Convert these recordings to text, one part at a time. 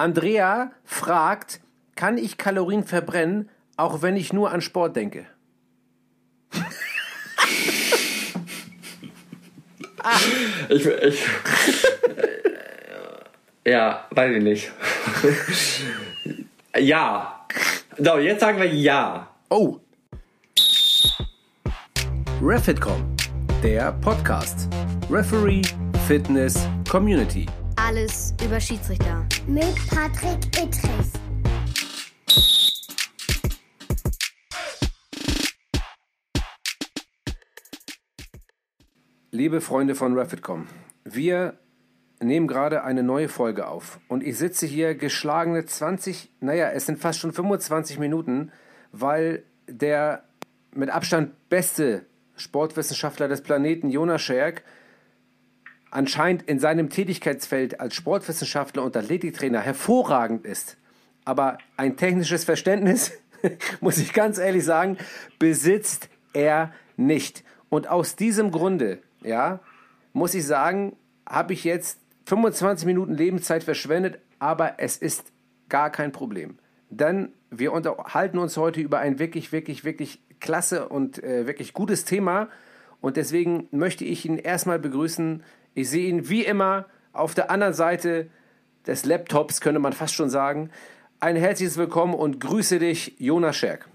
Andrea fragt, kann ich Kalorien verbrennen, auch wenn ich nur an Sport denke? Ich, ich, ja, weiß ich nicht. ja. So, jetzt sagen wir ja. Oh. Refitcom, der Podcast. Referee, Fitness, Community. Alles über Schiedsrichter. Mit Patrick Ittrich. Liebe Freunde von Refitcom, wir nehmen gerade eine neue Folge auf und ich sitze hier geschlagene 20, naja, es sind fast schon 25 Minuten, weil der mit Abstand beste Sportwissenschaftler des Planeten, Jonas Scherk, anscheinend in seinem Tätigkeitsfeld als Sportwissenschaftler und Athletiktrainer hervorragend ist, aber ein technisches Verständnis, muss ich ganz ehrlich sagen, besitzt er nicht. Und aus diesem Grunde ja, muss ich sagen, habe ich jetzt 25 Minuten Lebenszeit verschwendet, aber es ist gar kein Problem. Denn wir unterhalten uns heute über ein wirklich, wirklich, wirklich klasse und äh, wirklich gutes Thema. Und deswegen möchte ich ihn erstmal begrüßen. Ich sehe ihn wie immer auf der anderen Seite des Laptops, könnte man fast schon sagen. Ein herzliches Willkommen und grüße dich, Jonas Scherk.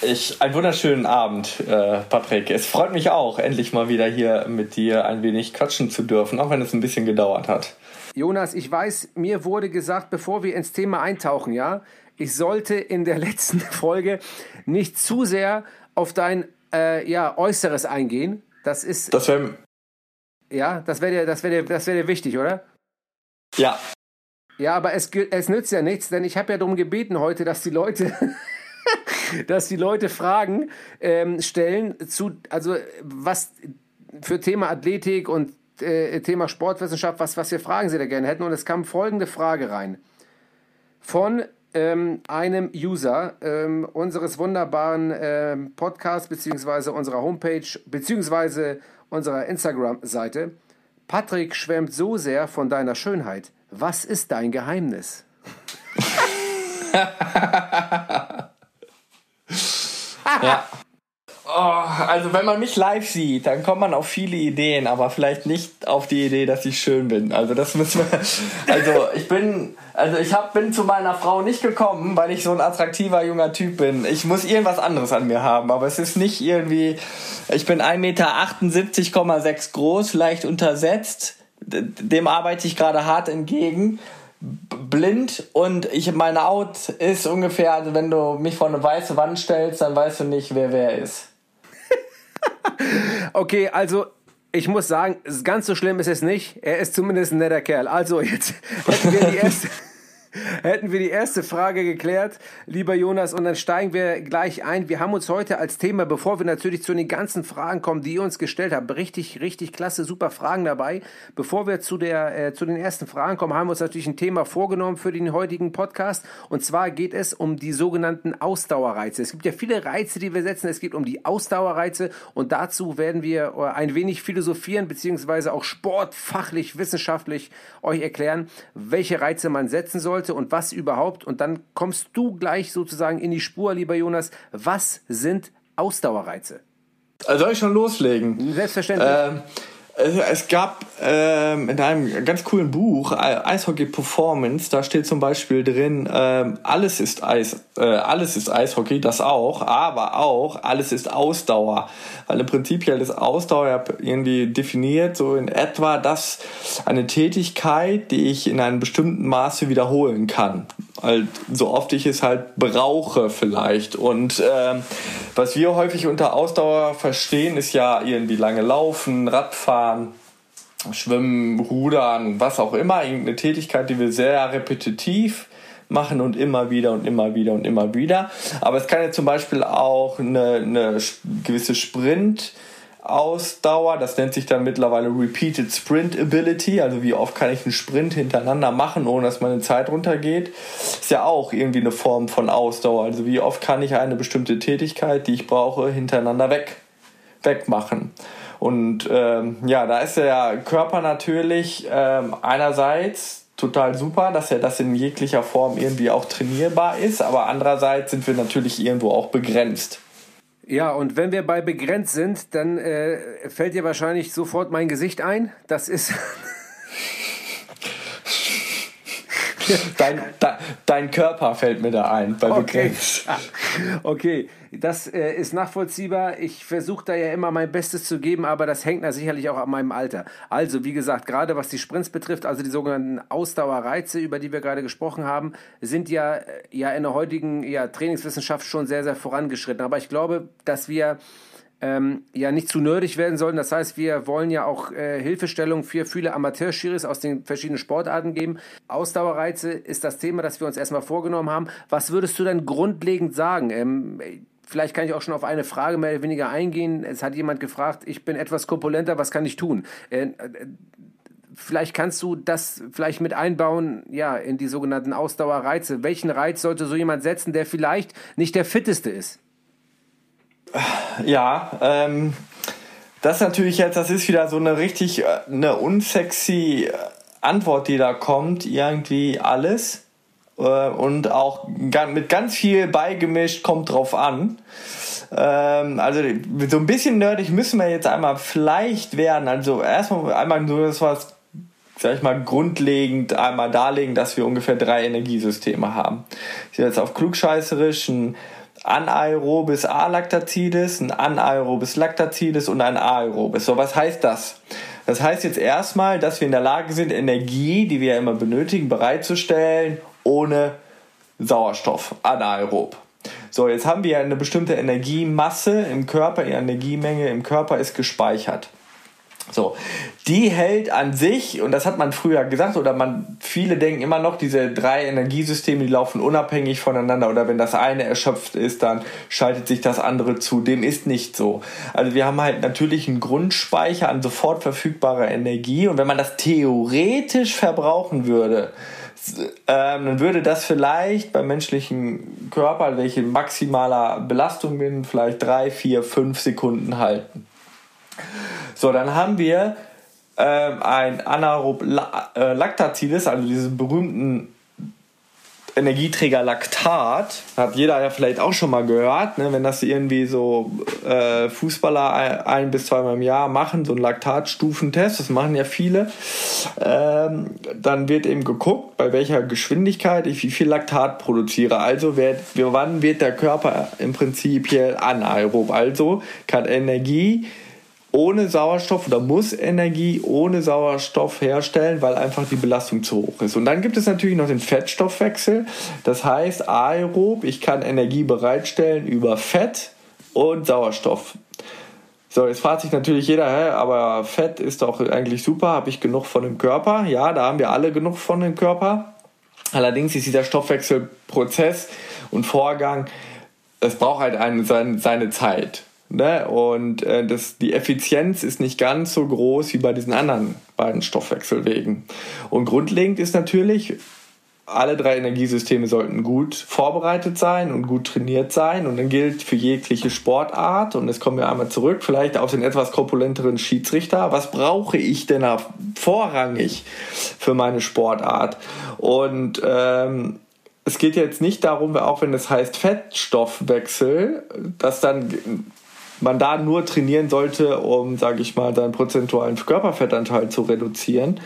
Ich, einen wunderschönen Abend, äh, Patrick. Es freut mich auch, endlich mal wieder hier mit dir ein wenig quatschen zu dürfen, auch wenn es ein bisschen gedauert hat. Jonas, ich weiß, mir wurde gesagt, bevor wir ins Thema eintauchen, ja, ich sollte in der letzten Folge nicht zu sehr auf dein äh, ja, Äußeres eingehen. Das ist. Das wäre. Ja, das wäre dir, das dir, das dir wichtig, oder? Ja. Ja, aber es, es nützt ja nichts, denn ich habe ja darum gebeten heute, dass die Leute dass die Leute Fragen ähm, stellen zu, also was für Thema Athletik und äh, Thema Sportwissenschaft, was, was für Fragen sie da gerne hätten. Und es kam folgende Frage rein. Von ähm, einem User ähm, unseres wunderbaren ähm, Podcasts beziehungsweise unserer Homepage beziehungsweise unserer Instagram-Seite. Patrick schwärmt so sehr von deiner Schönheit. Was ist dein Geheimnis? ja. Oh, also wenn man mich live sieht, dann kommt man auf viele Ideen, aber vielleicht nicht auf die Idee, dass ich schön bin. Also das müssen wir. Also ich bin, also ich hab, bin zu meiner Frau nicht gekommen, weil ich so ein attraktiver junger Typ bin. Ich muss irgendwas anderes an mir haben, aber es ist nicht irgendwie. Ich bin 1,78 Meter groß, leicht untersetzt. Dem arbeite ich gerade hart entgegen blind und ich meine Out ist ungefähr, also wenn du mich vor eine weiße Wand stellst, dann weißt du nicht, wer wer ist. Okay, also ich muss sagen, ganz so schlimm ist es nicht. Er ist zumindest ein netter Kerl. Also jetzt hätten wir die erste hätten wir die erste Frage geklärt, lieber Jonas, und dann steigen wir gleich ein. Wir haben uns heute als Thema, bevor wir natürlich zu den ganzen Fragen kommen, die ihr uns gestellt habt, richtig, richtig klasse, super Fragen dabei. Bevor wir zu, der, äh, zu den ersten Fragen kommen, haben wir uns natürlich ein Thema vorgenommen für den heutigen Podcast. Und zwar geht es um die sogenannten Ausdauerreize. Es gibt ja viele Reize, die wir setzen. Es geht um die Ausdauerreize und dazu werden wir äh, ein wenig philosophieren, beziehungsweise auch sportfachlich, wissenschaftlich euch erklären, welche Reize man setzen sollte sollte und was überhaupt. Und dann kommst du gleich sozusagen in die Spur, lieber Jonas. Was sind Ausdauerreize? Also soll ich schon loslegen? Selbstverständlich. Ähm, es gab ähm, in einem ganz coolen Buch Eishockey Performance, da steht zum Beispiel drin, ähm, alles ist Eis, äh, alles ist Eishockey, das auch, aber auch alles ist Ausdauer, weil im Prinzip ja das Ausdauer irgendwie definiert so in etwa das eine Tätigkeit, die ich in einem bestimmten Maße wiederholen kann, halt so oft ich es halt brauche vielleicht und ähm, was wir häufig unter Ausdauer verstehen, ist ja irgendwie lange Laufen, Radfahren Schwimmen, Rudern, was auch immer, irgendeine Tätigkeit, die wir sehr repetitiv machen und immer wieder und immer wieder und immer wieder. Aber es kann ja zum Beispiel auch eine, eine gewisse Sprint Ausdauer, das nennt sich dann mittlerweile Repeated Sprint Ability, also wie oft kann ich einen Sprint hintereinander machen, ohne dass meine Zeit runtergeht, ist ja auch irgendwie eine Form von Ausdauer, also wie oft kann ich eine bestimmte Tätigkeit, die ich brauche, hintereinander weg, wegmachen. Und ähm, ja, da ist der Körper natürlich ähm, einerseits total super, dass er das in jeglicher Form irgendwie auch trainierbar ist, aber andererseits sind wir natürlich irgendwo auch begrenzt. Ja, und wenn wir bei begrenzt sind, dann äh, fällt dir wahrscheinlich sofort mein Gesicht ein. Das ist dein, dein, dein, Körper fällt mir da ein bei okay. okay, das äh, ist nachvollziehbar. Ich versuche da ja immer mein Bestes zu geben, aber das hängt da sicherlich auch an meinem Alter. Also, wie gesagt, gerade was die Sprints betrifft, also die sogenannten Ausdauerreize, über die wir gerade gesprochen haben, sind ja, äh, ja in der heutigen ja, Trainingswissenschaft schon sehr, sehr vorangeschritten. Aber ich glaube, dass wir ähm, ja nicht zu nerdig werden sollen. Das heißt, wir wollen ja auch äh, Hilfestellung für viele Amateurschiris aus den verschiedenen Sportarten geben. Ausdauerreize ist das Thema, das wir uns erstmal vorgenommen haben. Was würdest du denn grundlegend sagen? Ähm, vielleicht kann ich auch schon auf eine Frage mehr oder weniger eingehen. Es hat jemand gefragt, ich bin etwas korpulenter, was kann ich tun? Äh, vielleicht kannst du das vielleicht mit einbauen, ja, in die sogenannten Ausdauerreize. Welchen Reiz sollte so jemand setzen, der vielleicht nicht der fitteste ist? Ja, ähm, das ist natürlich jetzt, das ist wieder so eine richtig, äh, eine unsexy Antwort, die da kommt, irgendwie alles. Äh, und auch mit ganz viel beigemischt, kommt drauf an. Ähm, also so ein bisschen nerdig müssen wir jetzt einmal vielleicht werden. Also erstmal einmal nur das was sag ich mal, grundlegend einmal darlegen, dass wir ungefähr drei Energiesysteme haben. Ich jetzt auf klugscheißerischen anaerobes A-Lactazidis, ein anaerobes Lactazidis und ein aerobes. So, was heißt das? Das heißt jetzt erstmal, dass wir in der Lage sind, Energie, die wir ja immer benötigen, bereitzustellen, ohne Sauerstoff, anaerob. So, jetzt haben wir eine bestimmte Energiemasse im Körper, die Energiemenge im Körper ist gespeichert. So, die hält an sich, und das hat man früher gesagt, oder man, viele denken immer noch, diese drei Energiesysteme, die laufen unabhängig voneinander, oder wenn das eine erschöpft ist, dann schaltet sich das andere zu. Dem ist nicht so. Also wir haben halt natürlich einen Grundspeicher an sofort verfügbarer Energie, und wenn man das theoretisch verbrauchen würde, ähm, dann würde das vielleicht beim menschlichen Körper, welche maximaler Belastung bin, vielleicht drei, vier, fünf Sekunden halten. So, dann haben wir ähm, ein anaerob äh, Lactatides, also diesen berühmten Energieträger Laktat, hat jeder ja vielleicht auch schon mal gehört, ne? wenn das irgendwie so äh, Fußballer ein, ein, bis zweimal im Jahr machen, so einen Laktatstufentest, das machen ja viele, ähm, dann wird eben geguckt, bei welcher Geschwindigkeit ich wie viel Laktat produziere. Also wird, wann wird der Körper im Prinzip hier anaerob, also kann Energie ohne Sauerstoff oder muss Energie ohne Sauerstoff herstellen, weil einfach die Belastung zu hoch ist. Und dann gibt es natürlich noch den Fettstoffwechsel. Das heißt aerob, ich kann Energie bereitstellen über Fett und Sauerstoff. So, jetzt fragt sich natürlich jeder, hä, aber Fett ist doch eigentlich super, habe ich genug von dem Körper? Ja, da haben wir alle genug von dem Körper. Allerdings ist dieser Stoffwechselprozess und Vorgang, es braucht halt eine, seine, seine Zeit. Ne? Und äh, das, die Effizienz ist nicht ganz so groß wie bei diesen anderen beiden Stoffwechselwegen. Und grundlegend ist natürlich, alle drei Energiesysteme sollten gut vorbereitet sein und gut trainiert sein. Und dann gilt für jegliche Sportart, und jetzt kommen wir einmal zurück, vielleicht auf den etwas korpulenteren Schiedsrichter, was brauche ich denn vorrangig für meine Sportart? Und ähm, es geht jetzt nicht darum, auch wenn es heißt Fettstoffwechsel, dass dann man da nur trainieren sollte, um, sage ich mal, seinen prozentualen Körperfettanteil zu reduzieren,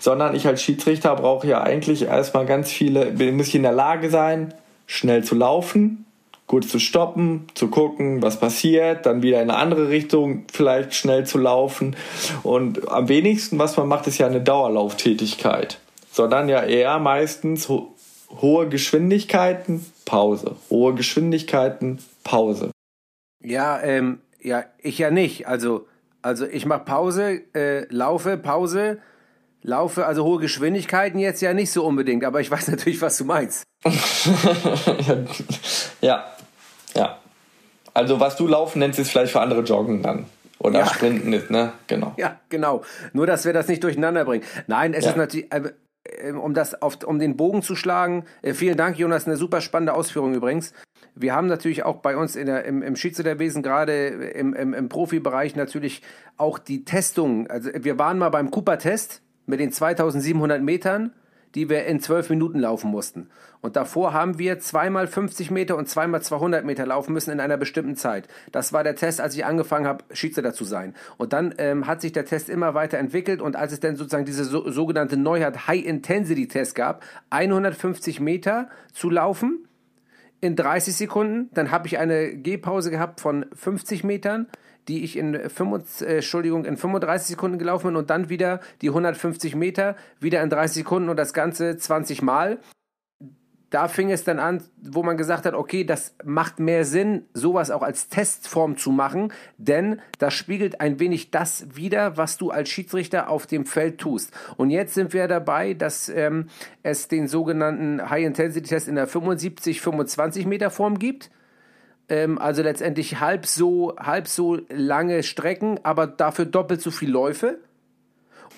sondern ich als Schiedsrichter brauche ja eigentlich erstmal ganz viele, muss ich in der Lage sein, schnell zu laufen, gut zu stoppen, zu gucken, was passiert, dann wieder in eine andere Richtung vielleicht schnell zu laufen. Und am wenigsten, was man macht, ist ja eine Dauerlauftätigkeit, sondern ja eher meistens ho hohe Geschwindigkeiten, Pause, hohe Geschwindigkeiten, Pause. Ja, ähm, ja, ich ja nicht. Also, also ich mache Pause, äh, laufe, Pause, laufe, also hohe Geschwindigkeiten jetzt ja nicht so unbedingt, aber ich weiß natürlich, was du meinst. ja, ja. Also was du laufen nennst, ist vielleicht für andere Joggen dann. Oder ja. Sprinten ist, ne? Genau. Ja, genau. Nur, dass wir das nicht durcheinander bringen. Nein, es ja. ist natürlich, äh, um das auf, um den Bogen zu schlagen. Äh, vielen Dank, Jonas, eine super spannende Ausführung übrigens. Wir haben natürlich auch bei uns in der, im, im Schiedsrichterwesen, gerade im, im, im Profibereich, natürlich auch die Testung. Also wir waren mal beim Cooper-Test mit den 2700 Metern. die wir in zwölf Minuten laufen mussten. Und davor haben wir zweimal 50 Meter und zweimal 200 Meter laufen müssen in einer bestimmten Zeit. Das war der Test, als ich angefangen habe, Schiedsrichter zu sein. Und dann ähm, hat sich der Test immer weiter entwickelt und als es dann sozusagen diese so, sogenannte Neuheit High-Intensity-Test gab, 150 Meter zu laufen in 30 Sekunden, dann habe ich eine Gehpause gehabt von 50 Metern, die ich in, 25, äh, Entschuldigung, in 35 Sekunden gelaufen bin und dann wieder die 150 Meter, wieder in 30 Sekunden und das Ganze 20 Mal da fing es dann an, wo man gesagt hat, okay, das macht mehr Sinn, sowas auch als Testform zu machen, denn das spiegelt ein wenig das wider, was du als Schiedsrichter auf dem Feld tust. Und jetzt sind wir dabei, dass ähm, es den sogenannten High-Intensity-Test in der 75-25 Meter Form gibt. Ähm, also letztendlich halb so, halb so lange Strecken, aber dafür doppelt so viel Läufe.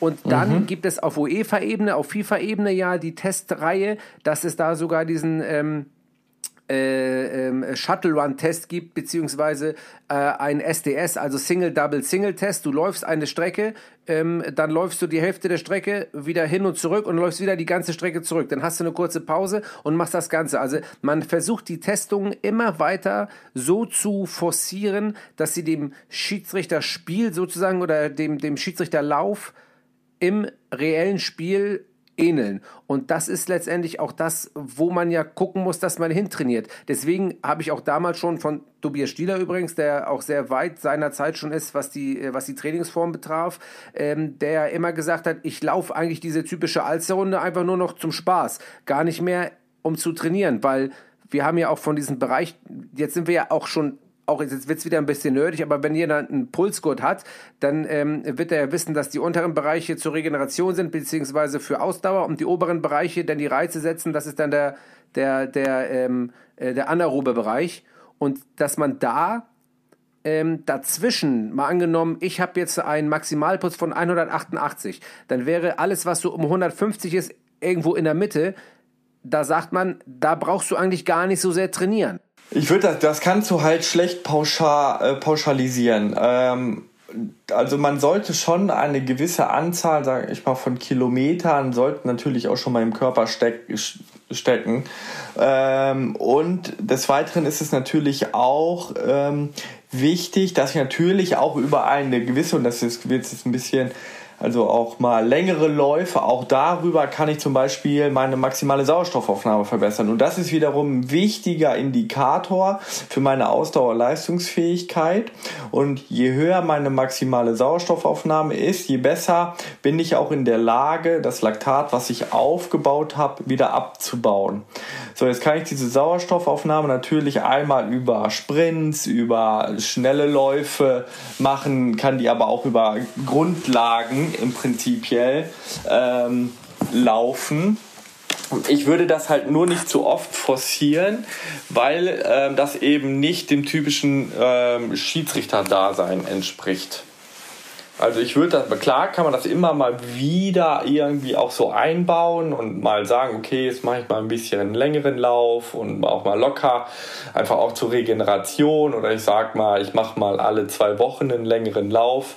Und dann mhm. gibt es auf UEFA-Ebene, auf FIFA-Ebene ja die Testreihe, dass es da sogar diesen ähm, äh, ähm, Shuttle Run Test gibt, beziehungsweise äh, ein SDS, also Single Double Single Test. Du läufst eine Strecke, ähm, dann läufst du die Hälfte der Strecke wieder hin und zurück und läufst wieder die ganze Strecke zurück. Dann hast du eine kurze Pause und machst das Ganze. Also man versucht die Testungen immer weiter so zu forcieren, dass sie dem Schiedsrichterspiel sozusagen oder dem, dem Schiedsrichterlauf im reellen Spiel ähneln. Und das ist letztendlich auch das, wo man ja gucken muss, dass man hintrainiert. Deswegen habe ich auch damals schon von Tobias Stieler übrigens, der auch sehr weit seiner Zeit schon ist, was die, äh, was die Trainingsform betraf, ähm, der immer gesagt hat, ich laufe eigentlich diese typische Alsterrunde einfach nur noch zum Spaß, gar nicht mehr um zu trainieren, weil wir haben ja auch von diesem Bereich, jetzt sind wir ja auch schon auch jetzt wird es wieder ein bisschen nerdig, aber wenn jeder einen Pulsgurt hat, dann ähm, wird er ja wissen, dass die unteren Bereiche zur Regeneration sind, beziehungsweise für Ausdauer und die oberen Bereiche dann die Reize setzen, das ist dann der, der, der, ähm, äh, der anaerobe Bereich. Und dass man da ähm, dazwischen, mal angenommen, ich habe jetzt einen Maximalpuls von 188, dann wäre alles, was so um 150 ist, irgendwo in der Mitte. Da sagt man, da brauchst du eigentlich gar nicht so sehr trainieren. Ich würde das, das kannst du halt schlecht pauschal, äh, pauschalisieren. Ähm, also man sollte schon eine gewisse Anzahl, sage ich mal, von Kilometern sollten natürlich auch schon mal im Körper steck, stecken. Ähm, und des Weiteren ist es natürlich auch ähm, wichtig, dass ich natürlich auch über eine gewisse, und das ist, wird jetzt ein bisschen also auch mal längere Läufe. Auch darüber kann ich zum Beispiel meine maximale Sauerstoffaufnahme verbessern. Und das ist wiederum ein wichtiger Indikator für meine Ausdauerleistungsfähigkeit. Und je höher meine maximale Sauerstoffaufnahme ist, je besser bin ich auch in der Lage, das Laktat, was ich aufgebaut habe, wieder abzubauen. So, jetzt kann ich diese Sauerstoffaufnahme natürlich einmal über Sprints, über schnelle Läufe machen, kann die aber auch über Grundlagen im Prinzipiell ähm, laufen. Ich würde das halt nur nicht zu oft forcieren, weil ähm, das eben nicht dem typischen ähm, Schiedsrichter-Dasein entspricht. Also ich würde das, klar kann man das immer mal wieder irgendwie auch so einbauen und mal sagen, okay, jetzt mache ich mal ein bisschen einen längeren Lauf und auch mal locker, einfach auch zur Regeneration oder ich sag mal, ich mache mal alle zwei Wochen einen längeren Lauf.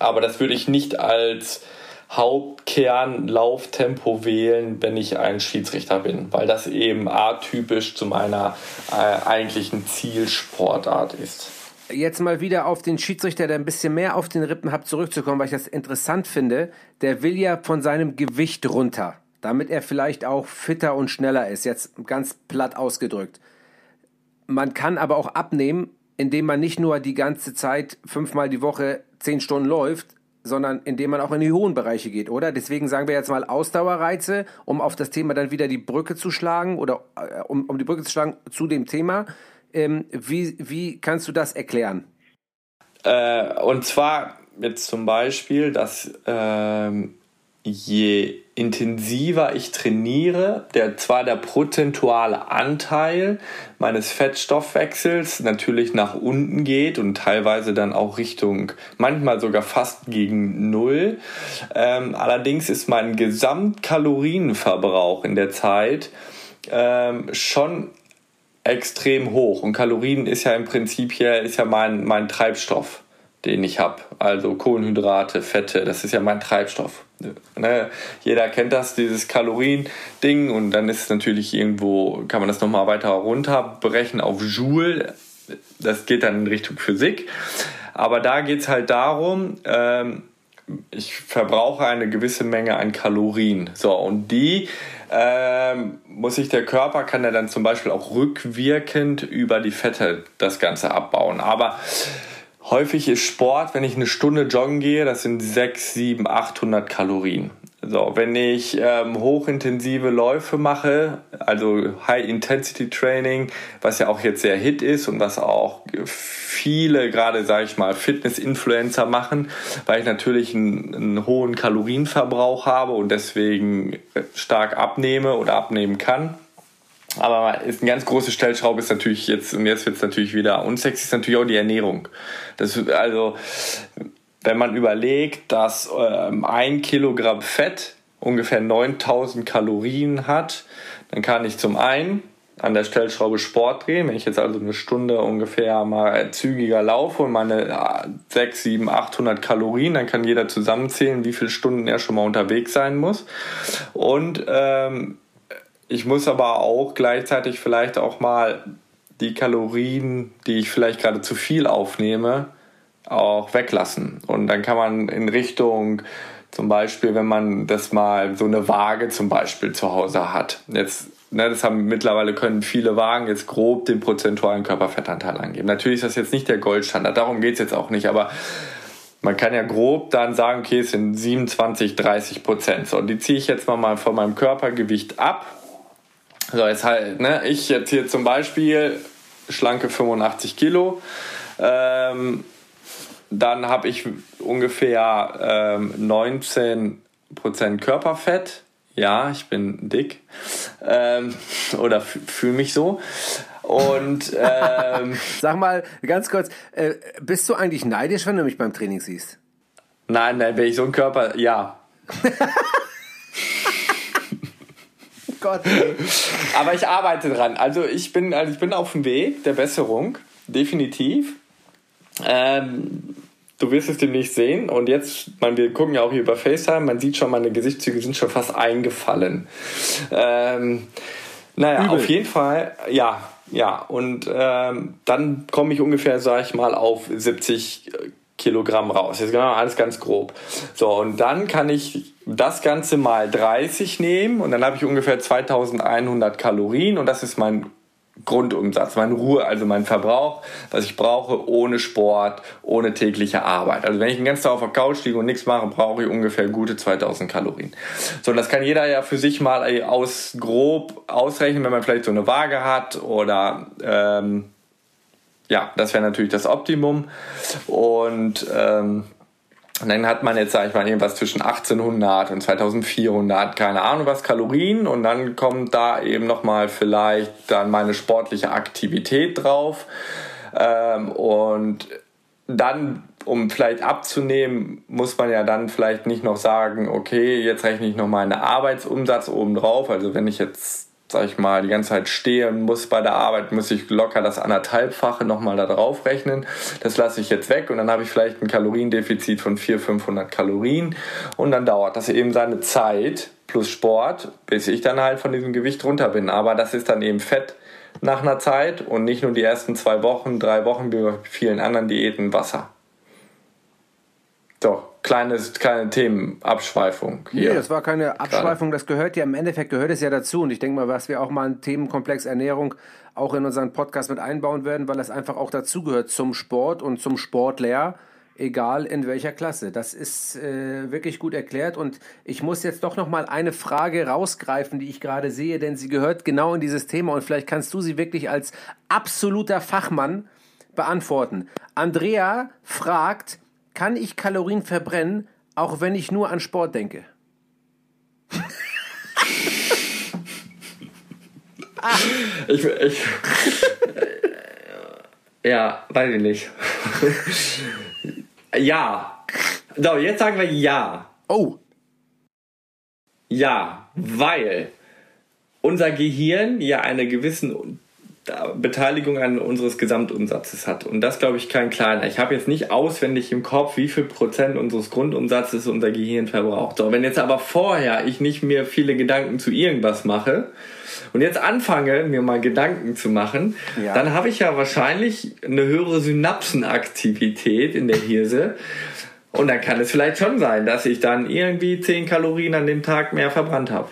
Aber das würde ich nicht als Hauptkernlauftempo wählen, wenn ich ein Schiedsrichter bin, weil das eben atypisch zu meiner äh, eigentlichen Zielsportart ist jetzt mal wieder auf den Schiedsrichter, der ein bisschen mehr auf den Rippen hat, zurückzukommen, weil ich das interessant finde. Der will ja von seinem Gewicht runter, damit er vielleicht auch fitter und schneller ist. Jetzt ganz platt ausgedrückt. Man kann aber auch abnehmen, indem man nicht nur die ganze Zeit fünfmal die Woche zehn Stunden läuft, sondern indem man auch in die hohen Bereiche geht, oder? Deswegen sagen wir jetzt mal Ausdauerreize, um auf das Thema dann wieder die Brücke zu schlagen oder äh, um, um die Brücke zu schlagen zu dem Thema. Ähm, wie, wie kannst du das erklären? Äh, und zwar jetzt zum Beispiel, dass ähm, je intensiver ich trainiere, der zwar der prozentuale Anteil meines Fettstoffwechsels natürlich nach unten geht und teilweise dann auch Richtung, manchmal sogar fast gegen Null. Ähm, allerdings ist mein Gesamtkalorienverbrauch in der Zeit ähm, schon extrem hoch. Und Kalorien ist ja im Prinzip hier, ist ja mein, mein Treibstoff. Den ich habe. Also Kohlenhydrate, Fette, das ist ja mein Treibstoff. Ne? Jeder kennt das, dieses Kalorien-Ding und dann ist es natürlich irgendwo, kann man das nochmal weiter runterbrechen auf Joule. Das geht dann in Richtung Physik. Aber da geht es halt darum, ähm, ich verbrauche eine gewisse Menge an Kalorien. So, und die ähm, muss sich der Körper, kann er dann zum Beispiel auch rückwirkend über die Fette das Ganze abbauen. Aber häufig ist Sport, wenn ich eine Stunde joggen gehe, das sind 6, 7, 800 Kalorien. So, wenn ich ähm, hochintensive Läufe mache, also High-Intensity-Training, was ja auch jetzt sehr hit ist und was auch viele, gerade sage ich mal, Fitness-Influencer machen, weil ich natürlich einen, einen, hohen Kalorienverbrauch habe und deswegen stark abnehme oder abnehmen kann. Aber ist eine ganz große Stellschraube ist natürlich jetzt, und jetzt wird es natürlich wieder unsexy, ist natürlich auch die Ernährung. Das, also, wenn man überlegt, dass ähm, ein Kilogramm Fett ungefähr 9000 Kalorien hat, dann kann ich zum einen an der Stellschraube Sport drehen. Wenn ich jetzt also eine Stunde ungefähr mal zügiger laufe und meine 6, 7, 800 Kalorien, dann kann jeder zusammenzählen, wie viele Stunden er schon mal unterwegs sein muss. Und ähm, ich muss aber auch gleichzeitig vielleicht auch mal die Kalorien, die ich vielleicht gerade zu viel aufnehme, auch weglassen. Und dann kann man in Richtung zum Beispiel, wenn man das mal so eine Waage zum Beispiel zu Hause hat. Jetzt, ne, das haben mittlerweile können viele Wagen jetzt grob den prozentualen Körperfettanteil angeben. Natürlich ist das jetzt nicht der Goldstandard, darum geht es jetzt auch nicht, aber man kann ja grob dann sagen, okay, es sind 27, 30 Prozent. So, und die ziehe ich jetzt mal von meinem Körpergewicht ab. So, jetzt halt, ne, ich jetzt hier zum Beispiel schlanke 85 Kilo. Ähm, dann habe ich ungefähr ähm, 19% Körperfett. Ja, ich bin dick. Ähm, oder fühle mich so. Und ähm, sag mal ganz kurz, äh, bist du eigentlich neidisch, wenn du mich beim Training siehst? Nein, nein, wenn ich so einen Körper, ja. Gott. Aber ich arbeite dran. Also ich bin, also ich bin auf dem Weg der Besserung, definitiv. Ähm, du wirst es demnächst sehen. Und jetzt, man, wir gucken ja auch hier über FaceTime, man sieht schon, meine Gesichtszüge sind schon fast eingefallen. Ähm, naja, Übel. auf jeden Fall, ja, ja. Und ähm, dann komme ich ungefähr, sag ich mal, auf 70 Kilogramm raus. Jetzt genau alles ganz grob. So, und dann kann ich das Ganze mal 30 nehmen und dann habe ich ungefähr 2100 Kalorien und das ist mein Grundumsatz, mein Ruhe, also mein Verbrauch, was ich brauche ohne Sport, ohne tägliche Arbeit. Also wenn ich den ganzen Tag auf der Couch liege und nichts mache, brauche ich ungefähr gute 2000 Kalorien. So, und das kann jeder ja für sich mal aus grob ausrechnen, wenn man vielleicht so eine Waage hat oder ähm, ja, das wäre natürlich das Optimum. Und ähm, dann hat man jetzt, sage ich mal, irgendwas zwischen 1800 und 2400, keine Ahnung was, Kalorien. Und dann kommt da eben nochmal vielleicht dann meine sportliche Aktivität drauf. Ähm, und dann, um vielleicht abzunehmen, muss man ja dann vielleicht nicht noch sagen, okay, jetzt rechne ich noch meinen Arbeitsumsatz oben drauf. Also wenn ich jetzt sag ich mal, die ganze Zeit stehen muss bei der Arbeit, muss ich locker das anderthalbfache nochmal da drauf rechnen. Das lasse ich jetzt weg und dann habe ich vielleicht ein Kaloriendefizit von 400, 500 Kalorien und dann dauert das eben seine Zeit plus Sport, bis ich dann halt von diesem Gewicht runter bin. Aber das ist dann eben Fett nach einer Zeit und nicht nur die ersten zwei Wochen, drei Wochen wie bei vielen anderen Diäten Wasser. Kleine, kleine Themenabschweifung. Hier. Nee, das war keine Abschweifung, das gehört ja, im Endeffekt gehört es ja dazu. Und ich denke mal, was wir auch mal einen Themenkomplex Ernährung auch in unseren Podcast mit einbauen werden, weil das einfach auch dazugehört zum Sport und zum Sportler, egal in welcher Klasse. Das ist äh, wirklich gut erklärt und ich muss jetzt doch noch mal eine Frage rausgreifen, die ich gerade sehe, denn sie gehört genau in dieses Thema und vielleicht kannst du sie wirklich als absoluter Fachmann beantworten. Andrea fragt, kann ich Kalorien verbrennen, auch wenn ich nur an Sport denke? ich, ich, ja, weiß ich nicht. ja. So, jetzt sagen wir ja. Oh. Ja, weil unser Gehirn ja eine gewissen Beteiligung an unseres Gesamtumsatzes hat. Und das glaube ich kein kleiner. Ich habe jetzt nicht auswendig im Kopf, wie viel Prozent unseres Grundumsatzes unser Gehirn verbraucht. So, wenn jetzt aber vorher ich nicht mir viele Gedanken zu irgendwas mache und jetzt anfange, mir mal Gedanken zu machen, ja. dann habe ich ja wahrscheinlich eine höhere Synapsenaktivität in der Hirse. Und dann kann es vielleicht schon sein, dass ich dann irgendwie 10 Kalorien an dem Tag mehr verbrannt habe.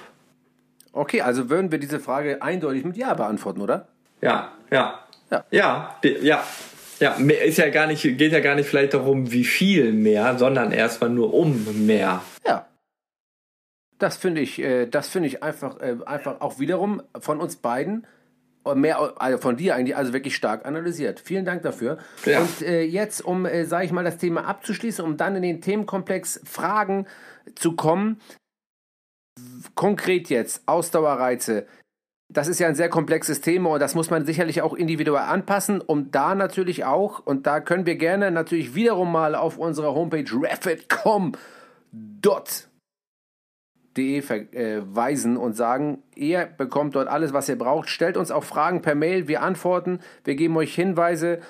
Okay, also würden wir diese Frage eindeutig mit Ja beantworten, oder? Ja, ja. Ja, ja, ja. Ja, ist ja gar nicht, geht ja gar nicht vielleicht darum, wie viel mehr, sondern erstmal nur um mehr. Ja. Das finde ich, äh, das finde ich einfach, äh, einfach auch wiederum von uns beiden äh, mehr, also von dir eigentlich, also wirklich stark analysiert. Vielen Dank dafür. Ja. Und äh, jetzt, um, äh, sage ich mal, das Thema abzuschließen, um dann in den Themenkomplex Fragen zu kommen. Konkret jetzt, Ausdauerreize das ist ja ein sehr komplexes Thema und das muss man sicherlich auch individuell anpassen, um da natürlich auch, und da können wir gerne natürlich wiederum mal auf unserer Homepage rapidcom.de verweisen und sagen, ihr bekommt dort alles, was ihr braucht. Stellt uns auch Fragen per Mail, wir antworten, wir geben euch Hinweise.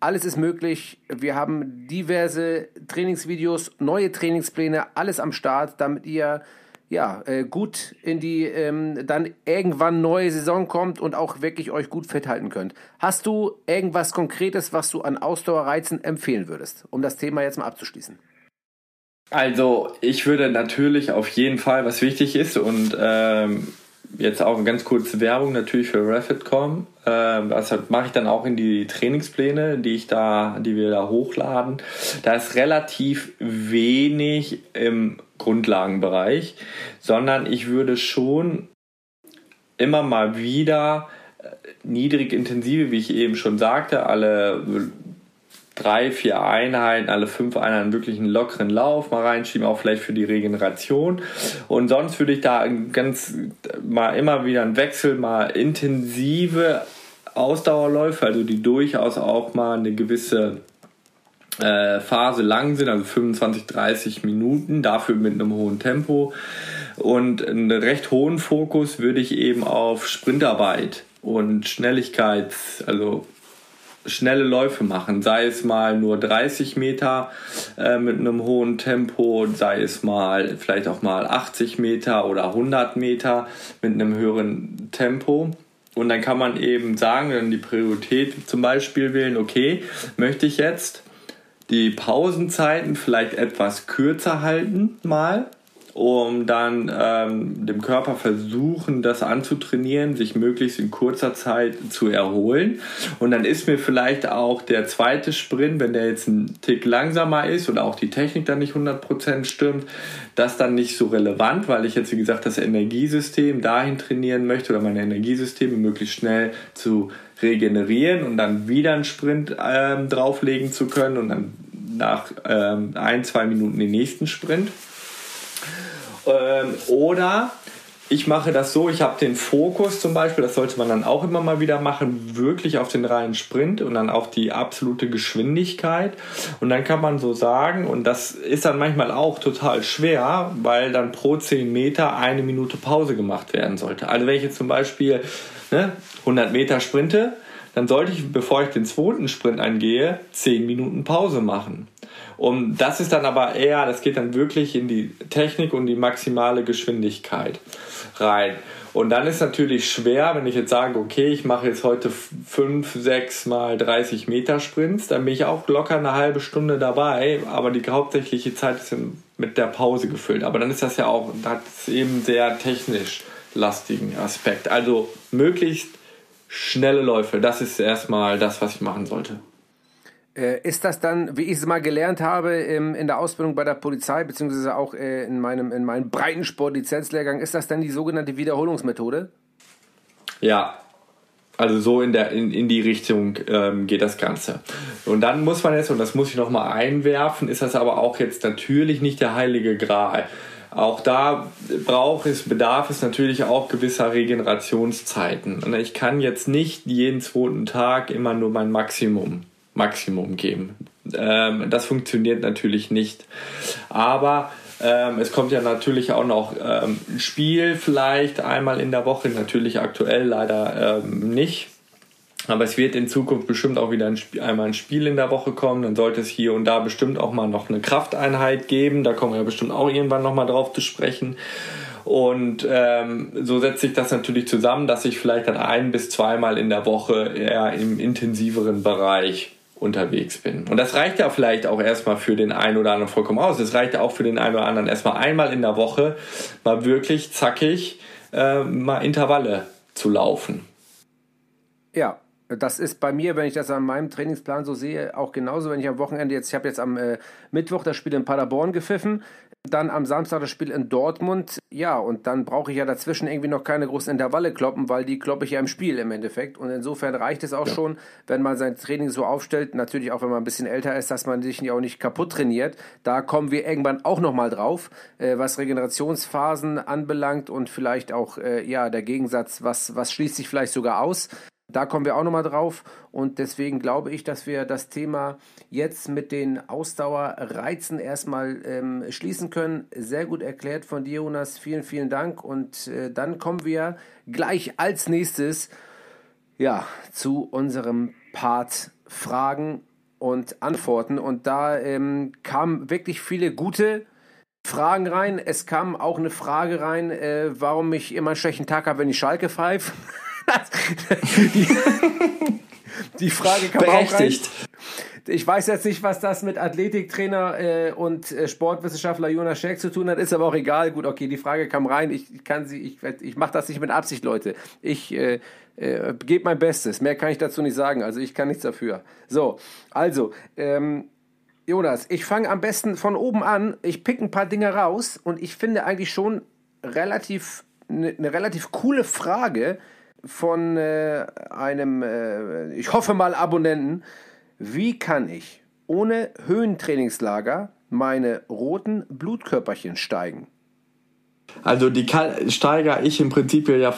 Alles ist möglich. Wir haben diverse Trainingsvideos, neue Trainingspläne, alles am Start, damit ihr ja, äh, gut in die ähm, dann irgendwann neue Saison kommt und auch wirklich euch gut fit halten könnt. Hast du irgendwas Konkretes, was du an Ausdauerreizen empfehlen würdest, um das Thema jetzt mal abzuschließen? Also ich würde natürlich auf jeden Fall, was wichtig ist und ähm, jetzt auch ganz kurze Werbung natürlich für Refitcom. Ähm, das mache ich dann auch in die Trainingspläne, die ich da, die wir da hochladen. Da ist relativ wenig im Grundlagenbereich, sondern ich würde schon immer mal wieder äh, niedrig intensive, wie ich eben schon sagte, alle drei, vier Einheiten, alle fünf Einheiten wirklich einen lockeren Lauf mal reinschieben, auch vielleicht für die Regeneration. Und sonst würde ich da ganz mal immer wieder einen Wechsel, mal intensive Ausdauerläufe, also die durchaus auch mal eine gewisse äh, Phase lang sind, also 25, 30 Minuten, dafür mit einem hohen Tempo. Und einen recht hohen Fokus würde ich eben auf Sprintarbeit und Schnelligkeit, also schnelle Läufe machen, sei es mal nur 30 Meter äh, mit einem hohen Tempo, sei es mal vielleicht auch mal 80 Meter oder 100 Meter mit einem höheren Tempo. Und dann kann man eben sagen, dann die Priorität zum Beispiel wählen, okay, möchte ich jetzt die Pausenzeiten vielleicht etwas kürzer halten mal, um dann ähm, dem Körper versuchen, das anzutrainieren, sich möglichst in kurzer Zeit zu erholen. Und dann ist mir vielleicht auch der zweite Sprint, wenn der jetzt ein Tick langsamer ist oder auch die Technik dann nicht 100% stimmt, das dann nicht so relevant, weil ich jetzt, wie gesagt, das Energiesystem dahin trainieren möchte oder meine Energiesysteme möglichst schnell zu regenerieren und dann wieder einen Sprint ähm, drauflegen zu können und dann nach ähm, ein, zwei Minuten den nächsten Sprint. Ähm, oder ich mache das so, ich habe den Fokus zum Beispiel, das sollte man dann auch immer mal wieder machen, wirklich auf den reinen Sprint und dann auf die absolute Geschwindigkeit. Und dann kann man so sagen, und das ist dann manchmal auch total schwer, weil dann pro 10 Meter eine Minute Pause gemacht werden sollte. Also wenn ich jetzt zum Beispiel ne, 100 Meter sprinte, dann sollte ich, bevor ich den zweiten Sprint angehe, 10 Minuten Pause machen. Und das ist dann aber eher, das geht dann wirklich in die Technik und die maximale Geschwindigkeit rein. Und dann ist natürlich schwer, wenn ich jetzt sage, okay, ich mache jetzt heute 5, 6 mal 30 Meter Sprints, dann bin ich auch locker eine halbe Stunde dabei, aber die hauptsächliche Zeit ist mit der Pause gefüllt. Aber dann ist das ja auch, das eben sehr technisch lastigen Aspekt. Also möglichst schnelle Läufe, das ist erstmal das, was ich machen sollte. Äh, ist das dann, wie ich es mal gelernt habe in der Ausbildung bei der Polizei, beziehungsweise auch äh, in meinem, in meinem Breitensport-Lizenzlehrgang, ist das dann die sogenannte Wiederholungsmethode? Ja, also so in, der, in, in die Richtung ähm, geht das Ganze. Und dann muss man jetzt, und das muss ich nochmal einwerfen, ist das aber auch jetzt natürlich nicht der heilige Gral. Auch da braucht es, bedarf es natürlich auch gewisser Regenerationszeiten. Und ich kann jetzt nicht jeden zweiten Tag immer nur mein Maximum Maximum geben. Ähm, das funktioniert natürlich nicht. Aber ähm, es kommt ja natürlich auch noch ähm, ein Spiel vielleicht einmal in der Woche, natürlich aktuell leider ähm, nicht. Aber es wird in Zukunft bestimmt auch wieder ein Spiel, einmal ein Spiel in der Woche kommen. Dann sollte es hier und da bestimmt auch mal noch eine Krafteinheit geben. Da kommen wir bestimmt auch irgendwann nochmal drauf zu sprechen. Und ähm, so setzt sich das natürlich zusammen, dass ich vielleicht dann ein bis zweimal in der Woche eher im intensiveren Bereich unterwegs bin. Und das reicht ja vielleicht auch erstmal für den einen oder anderen vollkommen aus. Es reicht ja auch für den einen oder anderen erstmal einmal in der Woche mal wirklich zackig äh, mal Intervalle zu laufen. Ja, das ist bei mir, wenn ich das an meinem Trainingsplan so sehe, auch genauso, wenn ich am Wochenende jetzt, ich habe jetzt am äh, Mittwoch das Spiel in Paderborn gepfiffen, dann am Samstag das Spiel in Dortmund, ja, und dann brauche ich ja dazwischen irgendwie noch keine großen Intervalle kloppen, weil die kloppe ich ja im Spiel im Endeffekt. Und insofern reicht es auch ja. schon, wenn man sein Training so aufstellt, natürlich auch wenn man ein bisschen älter ist, dass man sich auch nicht kaputt trainiert. Da kommen wir irgendwann auch nochmal drauf, äh, was Regenerationsphasen anbelangt und vielleicht auch, äh, ja, der Gegensatz, was, was schließt sich vielleicht sogar aus. Da kommen wir auch nochmal drauf und deswegen glaube ich, dass wir das Thema jetzt mit den Ausdauerreizen erstmal ähm, schließen können. Sehr gut erklärt von dir, Jonas. Vielen, vielen Dank und äh, dann kommen wir gleich als nächstes ja, zu unserem Part Fragen und Antworten und da ähm, kamen wirklich viele gute Fragen rein. Es kam auch eine Frage rein, äh, warum ich immer einen schlechten Tag habe, wenn ich Schalke pfeife. die, die, Frage kam Berechtigt. auch rein. Ich weiß jetzt nicht, was das mit Athletiktrainer äh, und äh, Sportwissenschaftler Jonas Schäck zu tun hat, ist aber auch egal. Gut, okay, die Frage kam rein. Ich kann sie, ich, ich mache das nicht mit Absicht, Leute. Ich äh, äh, gebe mein Bestes. Mehr kann ich dazu nicht sagen. Also ich kann nichts dafür. So, also, ähm, Jonas, ich fange am besten von oben an. Ich pick ein paar Dinge raus und ich finde eigentlich schon relativ eine ne relativ coole Frage, von äh, einem, äh, ich hoffe mal, Abonnenten. Wie kann ich ohne Höhentrainingslager meine roten Blutkörperchen steigen? Also die steigere ich im Prinzip ja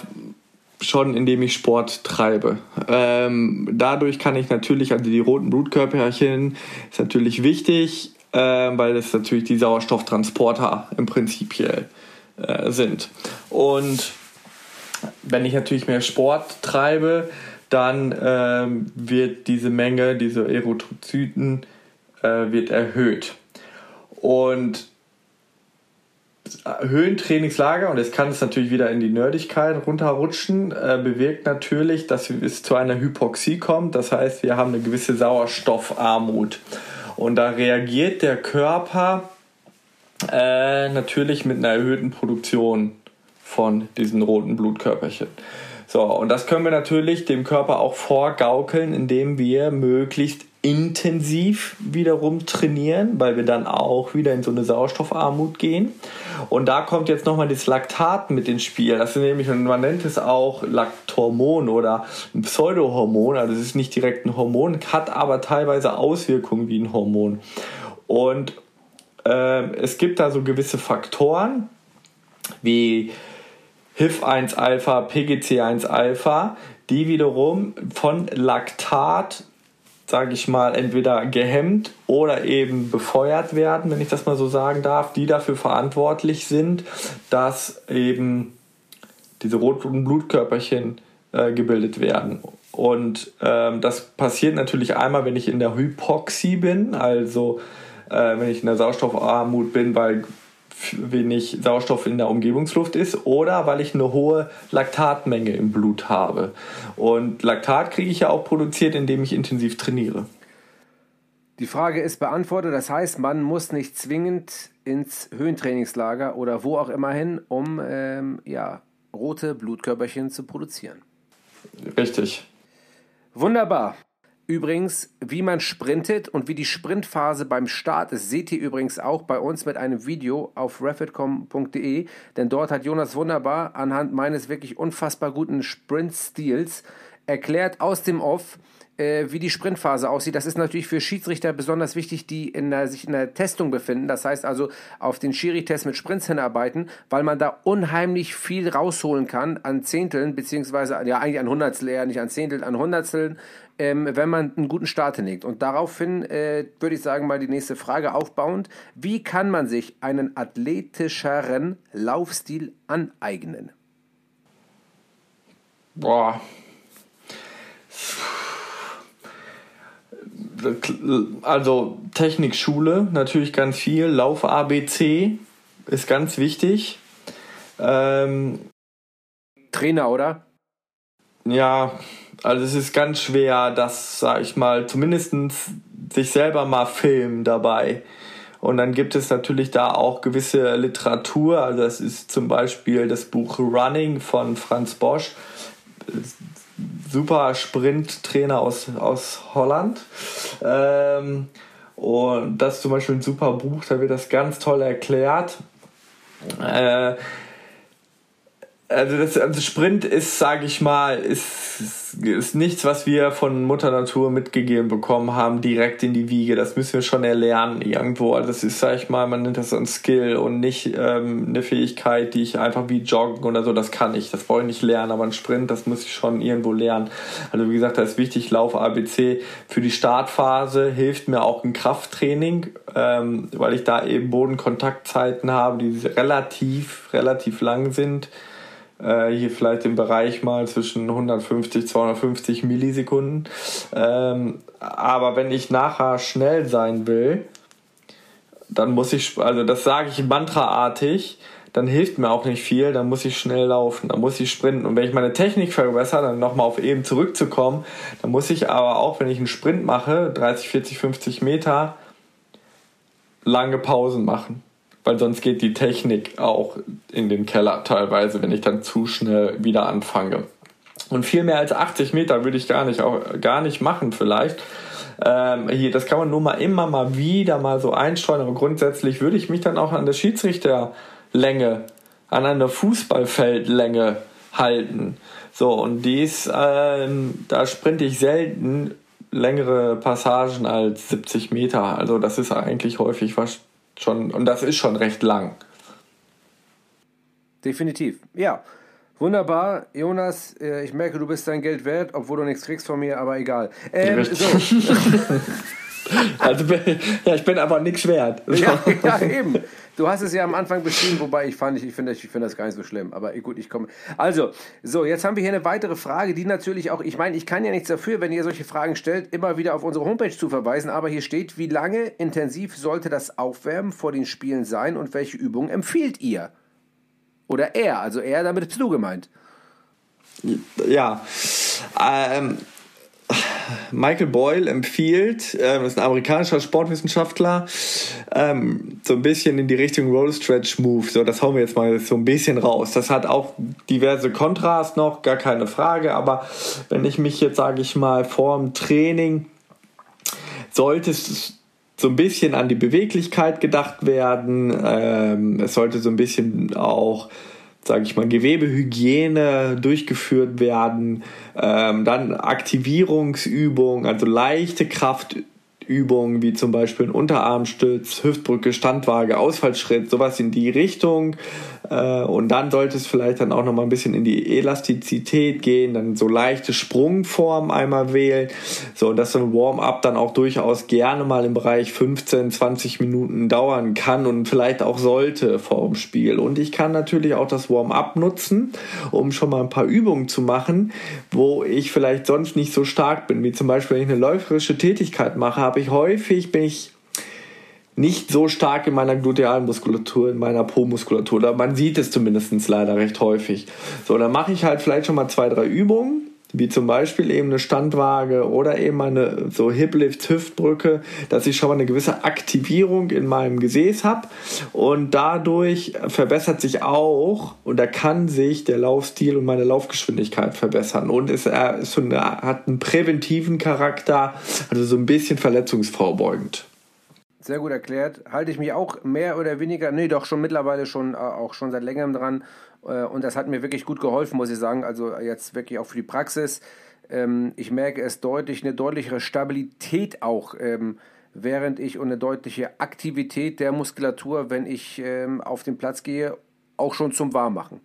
schon, indem ich Sport treibe. Ähm, dadurch kann ich natürlich, also die roten Blutkörperchen ist natürlich wichtig, äh, weil es natürlich die Sauerstofftransporter im Prinzip äh, sind. Und wenn ich natürlich mehr Sport treibe, dann ähm, wird diese Menge, diese Erythrozyten, äh, wird erhöht. Und Höhentrainingslager, und jetzt kann es natürlich wieder in die Nerdigkeit runterrutschen, äh, bewirkt natürlich, dass es zu einer Hypoxie kommt. Das heißt, wir haben eine gewisse Sauerstoffarmut. Und da reagiert der Körper äh, natürlich mit einer erhöhten Produktion von diesen roten Blutkörperchen. So, und das können wir natürlich dem Körper auch vorgaukeln, indem wir möglichst intensiv wiederum trainieren, weil wir dann auch wieder in so eine Sauerstoffarmut gehen. Und da kommt jetzt nochmal das Laktat mit ins Spiel. Das ist nämlich, man nennt es auch Lakthormon oder ein Pseudohormon. Also es ist nicht direkt ein Hormon, hat aber teilweise Auswirkungen wie ein Hormon. Und äh, es gibt da so gewisse Faktoren, wie HIF1-Alpha, PGC1-Alpha, die wiederum von Laktat, sage ich mal, entweder gehemmt oder eben befeuert werden, wenn ich das mal so sagen darf, die dafür verantwortlich sind, dass eben diese roten Blutkörperchen äh, gebildet werden. Und ähm, das passiert natürlich einmal, wenn ich in der Hypoxie bin, also äh, wenn ich in der Sauerstoffarmut bin, weil wenig Sauerstoff in der Umgebungsluft ist oder weil ich eine hohe Laktatmenge im Blut habe. Und Laktat kriege ich ja auch produziert, indem ich intensiv trainiere. Die Frage ist beantwortet. Das heißt, man muss nicht zwingend ins Höhentrainingslager oder wo auch immer hin, um ähm, ja, rote Blutkörperchen zu produzieren. Richtig. Wunderbar. Übrigens, wie man sprintet und wie die Sprintphase beim Start ist, seht ihr übrigens auch bei uns mit einem Video auf refitcom.de, denn dort hat Jonas wunderbar anhand meines wirklich unfassbar guten Sprint-Stils erklärt aus dem Off, wie die Sprintphase aussieht. Das ist natürlich für Schiedsrichter besonders wichtig, die in der, sich in der Testung befinden. Das heißt also auf den Schiri-Test mit Sprints hinarbeiten, weil man da unheimlich viel rausholen kann an Zehnteln, beziehungsweise ja eigentlich an Hundertstel eher, nicht an Zehnteln, an Hundertsteln, ähm, wenn man einen guten Start hinlegt. Und daraufhin äh, würde ich sagen, mal die nächste Frage aufbauend. Wie kann man sich einen athletischeren Laufstil aneignen? Boah also Technikschule natürlich ganz viel. Lauf ABC ist ganz wichtig. Ähm, Trainer, oder? Ja, also es ist ganz schwer, dass, sag ich mal, zumindest sich selber mal filmen dabei. Und dann gibt es natürlich da auch gewisse Literatur. Also es ist zum Beispiel das Buch Running von Franz Bosch. Super Sprinttrainer aus, aus Holland. Ähm, und das ist zum Beispiel ein super Buch, da wird das ganz toll erklärt. Äh, also das also Sprint ist, sage ich mal, ist, ist nichts, was wir von Mutter Natur mitgegeben bekommen haben, direkt in die Wiege. Das müssen wir schon erlernen irgendwo. Also das ist, sage ich mal, man nennt das ein Skill und nicht ähm, eine Fähigkeit, die ich einfach wie joggen oder so, das kann ich. Das brauche ich nicht lernen, aber ein Sprint, das muss ich schon irgendwo lernen. Also wie gesagt, da ist wichtig, Lauf ABC für die Startphase hilft mir auch ein Krafttraining, ähm, weil ich da eben Bodenkontaktzeiten habe, die relativ, relativ lang sind äh, hier vielleicht im Bereich mal zwischen 150, 250 Millisekunden. Ähm, aber wenn ich nachher schnell sein will, dann muss ich, also das sage ich mantraartig, dann hilft mir auch nicht viel, dann muss ich schnell laufen, dann muss ich sprinten. Und wenn ich meine Technik verbessere, dann nochmal auf eben zurückzukommen, dann muss ich aber auch, wenn ich einen Sprint mache, 30, 40, 50 Meter, lange Pausen machen weil sonst geht die Technik auch in den Keller teilweise, wenn ich dann zu schnell wieder anfange. Und viel mehr als 80 Meter würde ich gar nicht, auch, gar nicht machen vielleicht. Ähm, hier, das kann man nur mal immer mal wieder mal so einstreuen, aber grundsätzlich würde ich mich dann auch an der Schiedsrichterlänge, an einer Fußballfeldlänge halten. So, und dies, ähm, da sprinte ich selten längere Passagen als 70 Meter. Also das ist eigentlich häufig was schon, und das ist schon recht lang. Definitiv, ja. Wunderbar, Jonas, äh, ich merke, du bist dein Geld wert, obwohl du nichts kriegst von mir, aber egal. Ähm, so. also, ja, ich bin aber nichts wert. Ja, ja, eben. Du hast es ja am Anfang beschrieben, wobei ich fand, ich finde ich find das gar nicht so schlimm. Aber gut, ich komme. Also, so, jetzt haben wir hier eine weitere Frage, die natürlich auch, ich meine, ich kann ja nichts dafür, wenn ihr solche Fragen stellt, immer wieder auf unsere Homepage zu verweisen. Aber hier steht, wie lange intensiv sollte das Aufwärmen vor den Spielen sein und welche Übungen empfiehlt ihr? Oder er, also er, damit bist du gemeint. Ja, ähm, Michael Boyle empfiehlt, äh, ist ein amerikanischer Sportwissenschaftler, ähm, so ein bisschen in die Richtung Roll Stretch Move. So, das hauen wir jetzt mal so ein bisschen raus. Das hat auch diverse Kontras noch, gar keine Frage. Aber wenn ich mich jetzt, sage ich mal, vor dem Training sollte es so ein bisschen an die Beweglichkeit gedacht werden. Ähm, es sollte so ein bisschen auch sage ich mal, Gewebehygiene durchgeführt werden, ähm, dann Aktivierungsübungen, also leichte Kraftübungen wie zum Beispiel ein Unterarmstütz, Hüftbrücke, Standwaage, Ausfallschritt, sowas in die Richtung. Äh, und dann sollte es vielleicht dann auch noch mal ein bisschen in die Elastizität gehen, dann so leichte Sprungformen einmal wählen, so dass so ein Warm-up dann auch durchaus gerne mal im Bereich 15, 20 Minuten dauern kann und vielleicht auch sollte vor dem Spiel. Und ich kann natürlich auch das Warm-up nutzen, um schon mal ein paar Übungen zu machen, wo ich vielleicht sonst nicht so stark bin, wie zum Beispiel, wenn ich eine läuferische Tätigkeit mache, habe ich häufig, bin ich nicht so stark in meiner Glutealmuskulatur, in meiner Po-Muskulatur. Man sieht es zumindest leider recht häufig. So, dann mache ich halt vielleicht schon mal zwei, drei Übungen, wie zum Beispiel eben eine Standwaage oder eben eine so Hiplift, Hüftbrücke, dass ich schon mal eine gewisse Aktivierung in meinem Gesäß habe und dadurch verbessert sich auch oder kann sich der Laufstil und meine Laufgeschwindigkeit verbessern und es eine, hat einen präventiven Charakter, also so ein bisschen verletzungsvorbeugend. Sehr gut erklärt. Halte ich mich auch mehr oder weniger, nee, doch schon mittlerweile schon, äh, auch schon seit längerem dran. Äh, und das hat mir wirklich gut geholfen, muss ich sagen. Also jetzt wirklich auch für die Praxis. Ähm, ich merke es deutlich, eine deutlichere Stabilität auch, ähm, während ich und eine deutliche Aktivität der Muskulatur, wenn ich ähm, auf den Platz gehe, auch schon zum Warmmachen.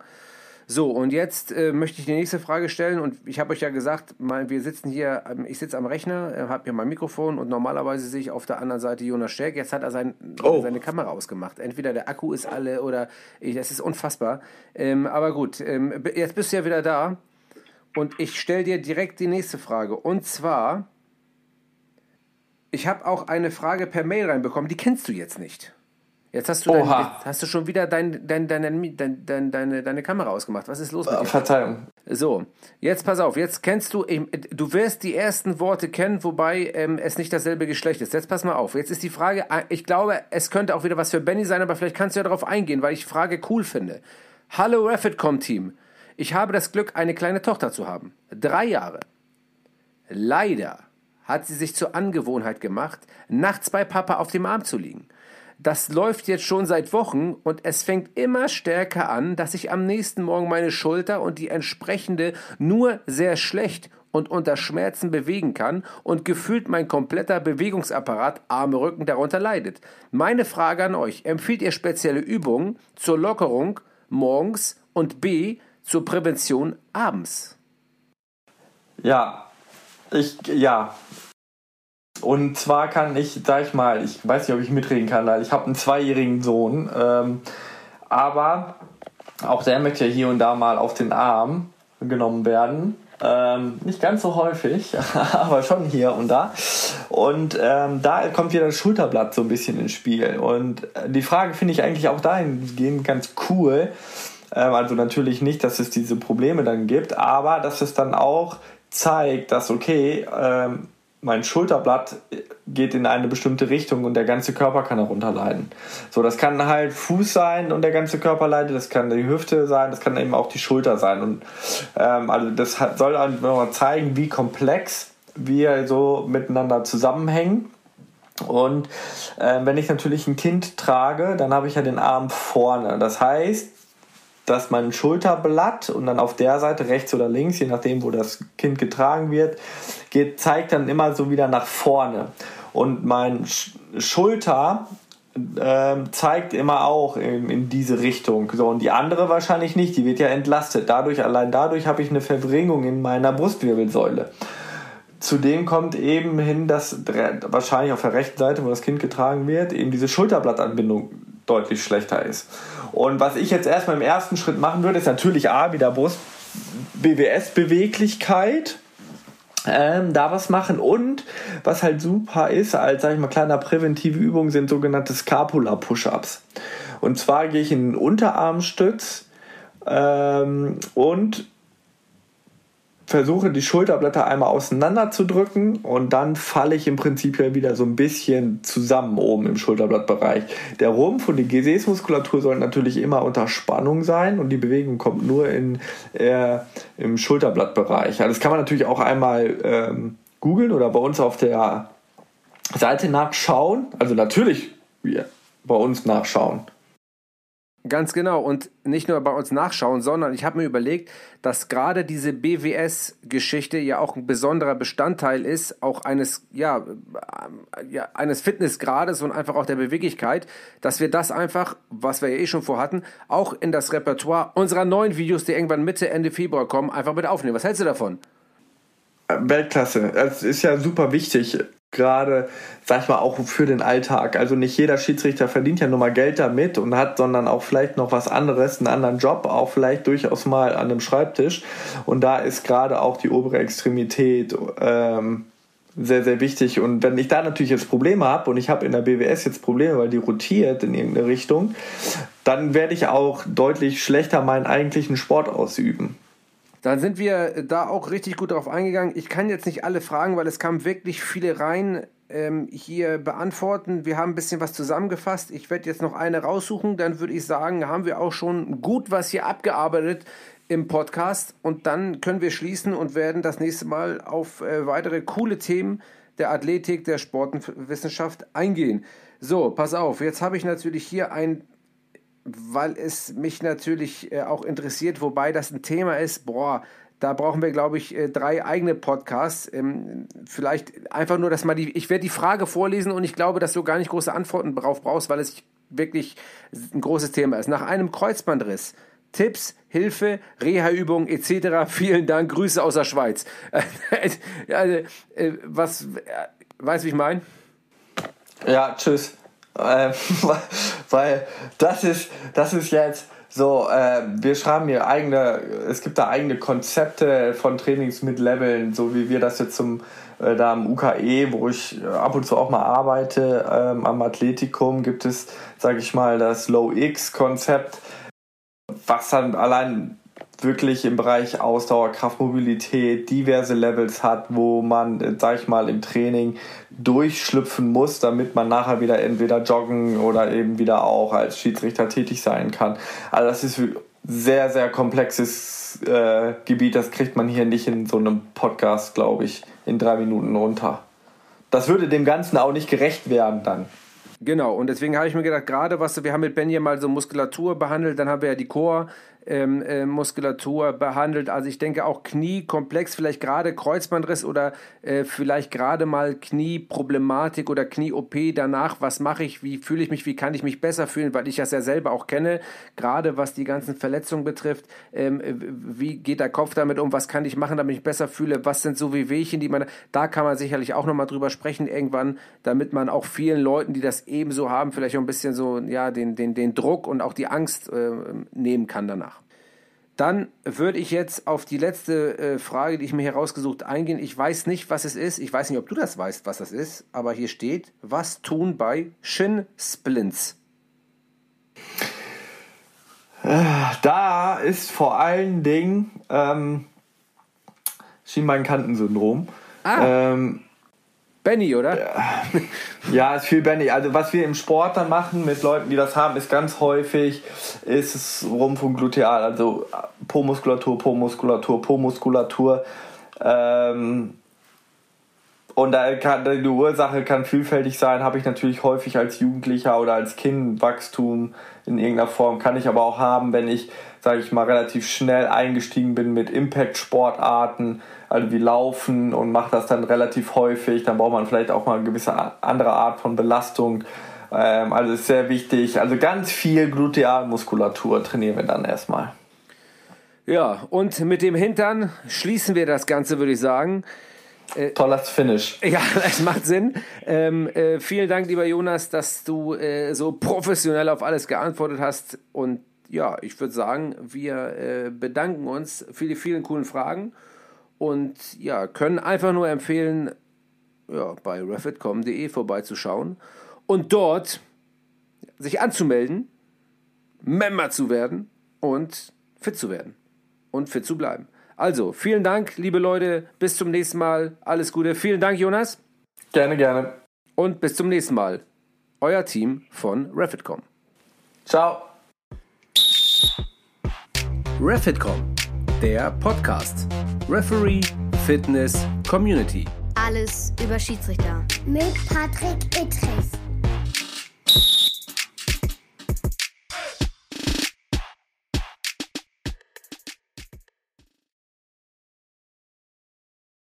So, und jetzt äh, möchte ich die nächste Frage stellen. Und ich habe euch ja gesagt, mal, wir sitzen hier, ich sitze am Rechner, äh, habe hier mein Mikrofon und normalerweise sehe ich auf der anderen Seite Jonas Stärk. Jetzt hat er sein, oh. seine Kamera ausgemacht. Entweder der Akku ist alle oder ich, das ist unfassbar. Ähm, aber gut, ähm, jetzt bist du ja wieder da. Und ich stelle dir direkt die nächste Frage. Und zwar Ich habe auch eine Frage per Mail reinbekommen, die kennst du jetzt nicht. Jetzt hast du, dein, hast du schon wieder dein, dein, dein, dein, dein, dein, deine, deine Kamera ausgemacht. Was ist los mit Äh, dir? Verzeihung. So, jetzt pass auf, jetzt kennst du, du wirst die ersten Worte kennen, wobei ähm, es nicht dasselbe Geschlecht ist. Jetzt pass mal auf, jetzt ist die Frage, äh, ich glaube, es könnte auch wieder was für Benny sein, aber vielleicht kannst du ja darauf eingehen, weil ich die Frage cool finde. Hallo Refitcom-Team, ich habe das Glück, eine kleine Tochter zu haben. Drei Jahre. Leider hat sie sich zur Angewohnheit gemacht, nachts bei Papa auf dem Arm zu liegen. Das läuft jetzt schon seit Wochen und es fängt immer stärker an, dass ich am nächsten Morgen meine Schulter und die entsprechende nur sehr schlecht und unter Schmerzen bewegen kann und gefühlt mein kompletter Bewegungsapparat, Arme, Rücken darunter leidet. Meine Frage an euch, empfiehlt ihr spezielle Übungen zur Lockerung morgens und B zur Prävention abends? Ja, ich, ja. Und zwar kann ich, sag ich mal, ich weiß nicht, ob ich mitreden kann, weil ich habe einen zweijährigen Sohn, ähm, aber auch der möchte ja hier und da mal auf den Arm genommen werden. Ähm, nicht ganz so häufig, aber schon hier und da. Und ähm, da kommt wieder das Schulterblatt so ein bisschen ins Spiel. Und äh, die Frage finde ich eigentlich auch dahingehend ganz cool. Ähm, also natürlich nicht, dass es diese Probleme dann gibt, aber dass es dann auch zeigt, dass okay, ähm, mein Schulterblatt geht in eine bestimmte Richtung und der ganze Körper kann darunter leiden. So, das kann halt Fuß sein und der ganze Körper leidet, das kann die Hüfte sein, das kann eben auch die Schulter sein. Und ähm, also das soll einfach zeigen, wie komplex wir so miteinander zusammenhängen. Und äh, wenn ich natürlich ein Kind trage, dann habe ich ja den Arm vorne. Das heißt, dass mein Schulterblatt und dann auf der Seite rechts oder links, je nachdem, wo das Kind getragen wird, geht, zeigt dann immer so wieder nach vorne. Und mein Sch Schulter ähm, zeigt immer auch in, in diese Richtung. So, und die andere wahrscheinlich nicht, die wird ja entlastet. Dadurch, allein dadurch habe ich eine Verbringung in meiner Brustwirbelsäule. Zudem kommt eben hin, dass wahrscheinlich auf der rechten Seite, wo das Kind getragen wird, eben diese Schulterblattanbindung deutlich schlechter ist. Und was ich jetzt erstmal im ersten Schritt machen würde, ist natürlich A, wieder Brust, BWS-Beweglichkeit. Ähm, da was machen und was halt super ist, als sag ich mal kleiner präventive Übung sind sogenannte Scapula Push-ups. Und zwar gehe ich in den Unterarmstütz ähm, und versuche die Schulterblätter einmal auseinander zu drücken und dann falle ich im Prinzip ja wieder so ein bisschen zusammen oben im Schulterblattbereich. Der Rumpf und die Gesäßmuskulatur sollen natürlich immer unter Spannung sein und die Bewegung kommt nur in, äh, im Schulterblattbereich. Also das kann man natürlich auch einmal ähm, googeln oder bei uns auf der Seite nachschauen. Also natürlich ja, bei uns nachschauen. Ganz genau. Und nicht nur bei uns nachschauen, sondern ich habe mir überlegt, dass gerade diese BWS-Geschichte ja auch ein besonderer Bestandteil ist, auch eines, ja, äh, ja, eines Fitnessgrades und einfach auch der Beweglichkeit, dass wir das einfach, was wir ja eh schon vorhatten, auch in das Repertoire unserer neuen Videos, die irgendwann Mitte, Ende Februar kommen, einfach mit aufnehmen. Was hältst du davon? Weltklasse. Es ist ja super wichtig, gerade, sag ich mal, auch für den Alltag. Also nicht jeder Schiedsrichter verdient ja nur mal Geld damit und hat, sondern auch vielleicht noch was anderes, einen anderen Job, auch vielleicht durchaus mal an einem Schreibtisch. Und da ist gerade auch die obere Extremität ähm, sehr, sehr wichtig. Und wenn ich da natürlich jetzt Probleme habe und ich habe in der BWS jetzt Probleme, weil die rotiert in irgendeine Richtung, dann werde ich auch deutlich schlechter meinen eigentlichen Sport ausüben. Dann sind wir da auch richtig gut drauf eingegangen. Ich kann jetzt nicht alle Fragen, weil es kamen wirklich viele rein, ähm, hier beantworten. Wir haben ein bisschen was zusammengefasst. Ich werde jetzt noch eine raussuchen. Dann würde ich sagen, haben wir auch schon gut was hier abgearbeitet im Podcast. Und dann können wir schließen und werden das nächste Mal auf äh, weitere coole Themen der Athletik, der Sportwissenschaft eingehen. So, pass auf. Jetzt habe ich natürlich hier ein weil es mich natürlich äh, auch interessiert, wobei das ein Thema ist, boah, da brauchen wir, glaube ich, äh, drei eigene Podcasts. Ähm, vielleicht einfach nur, dass mal die, ich werde die Frage vorlesen und ich glaube, dass du gar nicht große Antworten darauf brauchst, weil es wirklich ein großes Thema ist. Nach einem Kreuzbandriss, Tipps, Hilfe, Reha-Übungen etc. Vielen Dank, Grüße aus der Schweiz. also, äh, was, weißt du, wie ich meine? Ja, tschüss. Ähm, weil das ist, das ist jetzt So, äh, wir schreiben hier eigene, es gibt da eigene Konzepte von Trainings mit Leveln, so wie wir das jetzt zum äh, da am UKE, wo ich äh, ab und zu auch mal arbeite, ähm, am Athletikum gibt es, sage ich mal, das Low X-Konzept, was dann allein wirklich im Bereich Ausdauer, Kraftmobilität diverse Levels hat, wo man, äh, sag ich mal, im Training durchschlüpfen muss, damit man nachher wieder entweder joggen oder eben wieder auch als Schiedsrichter tätig sein kann. Also das ist sehr, sehr komplexes äh, Gebiet, das kriegt man hier nicht in so einem Podcast, glaube ich, in drei Minuten runter. Das würde dem Ganzen auch nicht gerecht werden dann. Genau, und deswegen habe ich mir gedacht, gerade was wir haben mit Ben hier mal so Muskulatur behandelt, dann haben wir ja die Core, ähm, äh, Muskulatur behandelt. Also ich denke auch Kniekomplex, vielleicht gerade Kreuzbandriss oder äh, vielleicht gerade mal Knieproblematik oder Knie-OP danach. Was mache ich? Wie fühle ich mich? Wie kann ich mich besser fühlen? Weil ich das ja selber auch kenne, gerade was die ganzen Verletzungen betrifft. Ähm, wie geht der Kopf damit um? Was kann ich machen, damit ich besser fühle? Was sind so wie Wehchen, die man, da kann man sicherlich auch nochmal drüber sprechen irgendwann, damit man auch vielen Leuten, die das ebenso haben, vielleicht auch ein bisschen so, ja, den, den, den Druck und auch die Angst äh, nehmen kann danach. Dann würde ich jetzt auf die letzte äh, Frage, die ich mir herausgesucht eingehen. Ich weiß nicht, was es ist. Ich weiß nicht, ob du das weißt, was das ist. Aber hier steht, was tun bei Shin Splints? Da ist vor allen Dingen ähm, Schienbeinkantensyndrom. Ah. Ähm, Benny, oder? Ja, ist viel Benny. Also was wir im Sport dann machen mit Leuten, die das haben, ist ganz häufig, ist es Rumpf und Gluteal, also Po-Muskulatur, Po-Muskulatur, Po-Muskulatur. Ähm, und da kann, die Ursache kann vielfältig sein, habe ich natürlich häufig als Jugendlicher oder als Kind Wachstum in irgendeiner Form, kann ich aber auch haben, wenn ich, sage ich mal, relativ schnell eingestiegen bin mit Impact-Sportarten, also wie Laufen und mache das dann relativ häufig. Dann braucht man vielleicht auch mal eine gewisse andere Art von Belastung. Ähm, also ist sehr wichtig. Also ganz viel Glutealmuskulatur trainieren wir dann erstmal. Ja, und mit dem Hintern schließen wir das Ganze, würde ich sagen. Äh, Tolles Finish. Ja, das macht Sinn. Ähm, äh, vielen Dank, lieber Jonas, dass du äh, so professionell auf alles geantwortet hast. Und ja, ich würde sagen, wir äh, bedanken uns für die vielen coolen Fragen und ja, können einfach nur empfehlen, ja, bei refitcom.de vorbeizuschauen und dort sich anzumelden, Member zu werden und fit zu werden und fit zu bleiben. Also, vielen Dank, liebe Leute. Bis zum nächsten Mal. Alles Gute. Vielen Dank, Jonas. Gerne, gerne. Und bis zum nächsten Mal. Euer Team von Refitcom. Ciao. Refitcom, der Podcast. Referee, Fitness, Community. Alles über Schiedsrichter. Mit Patrick Ittrich.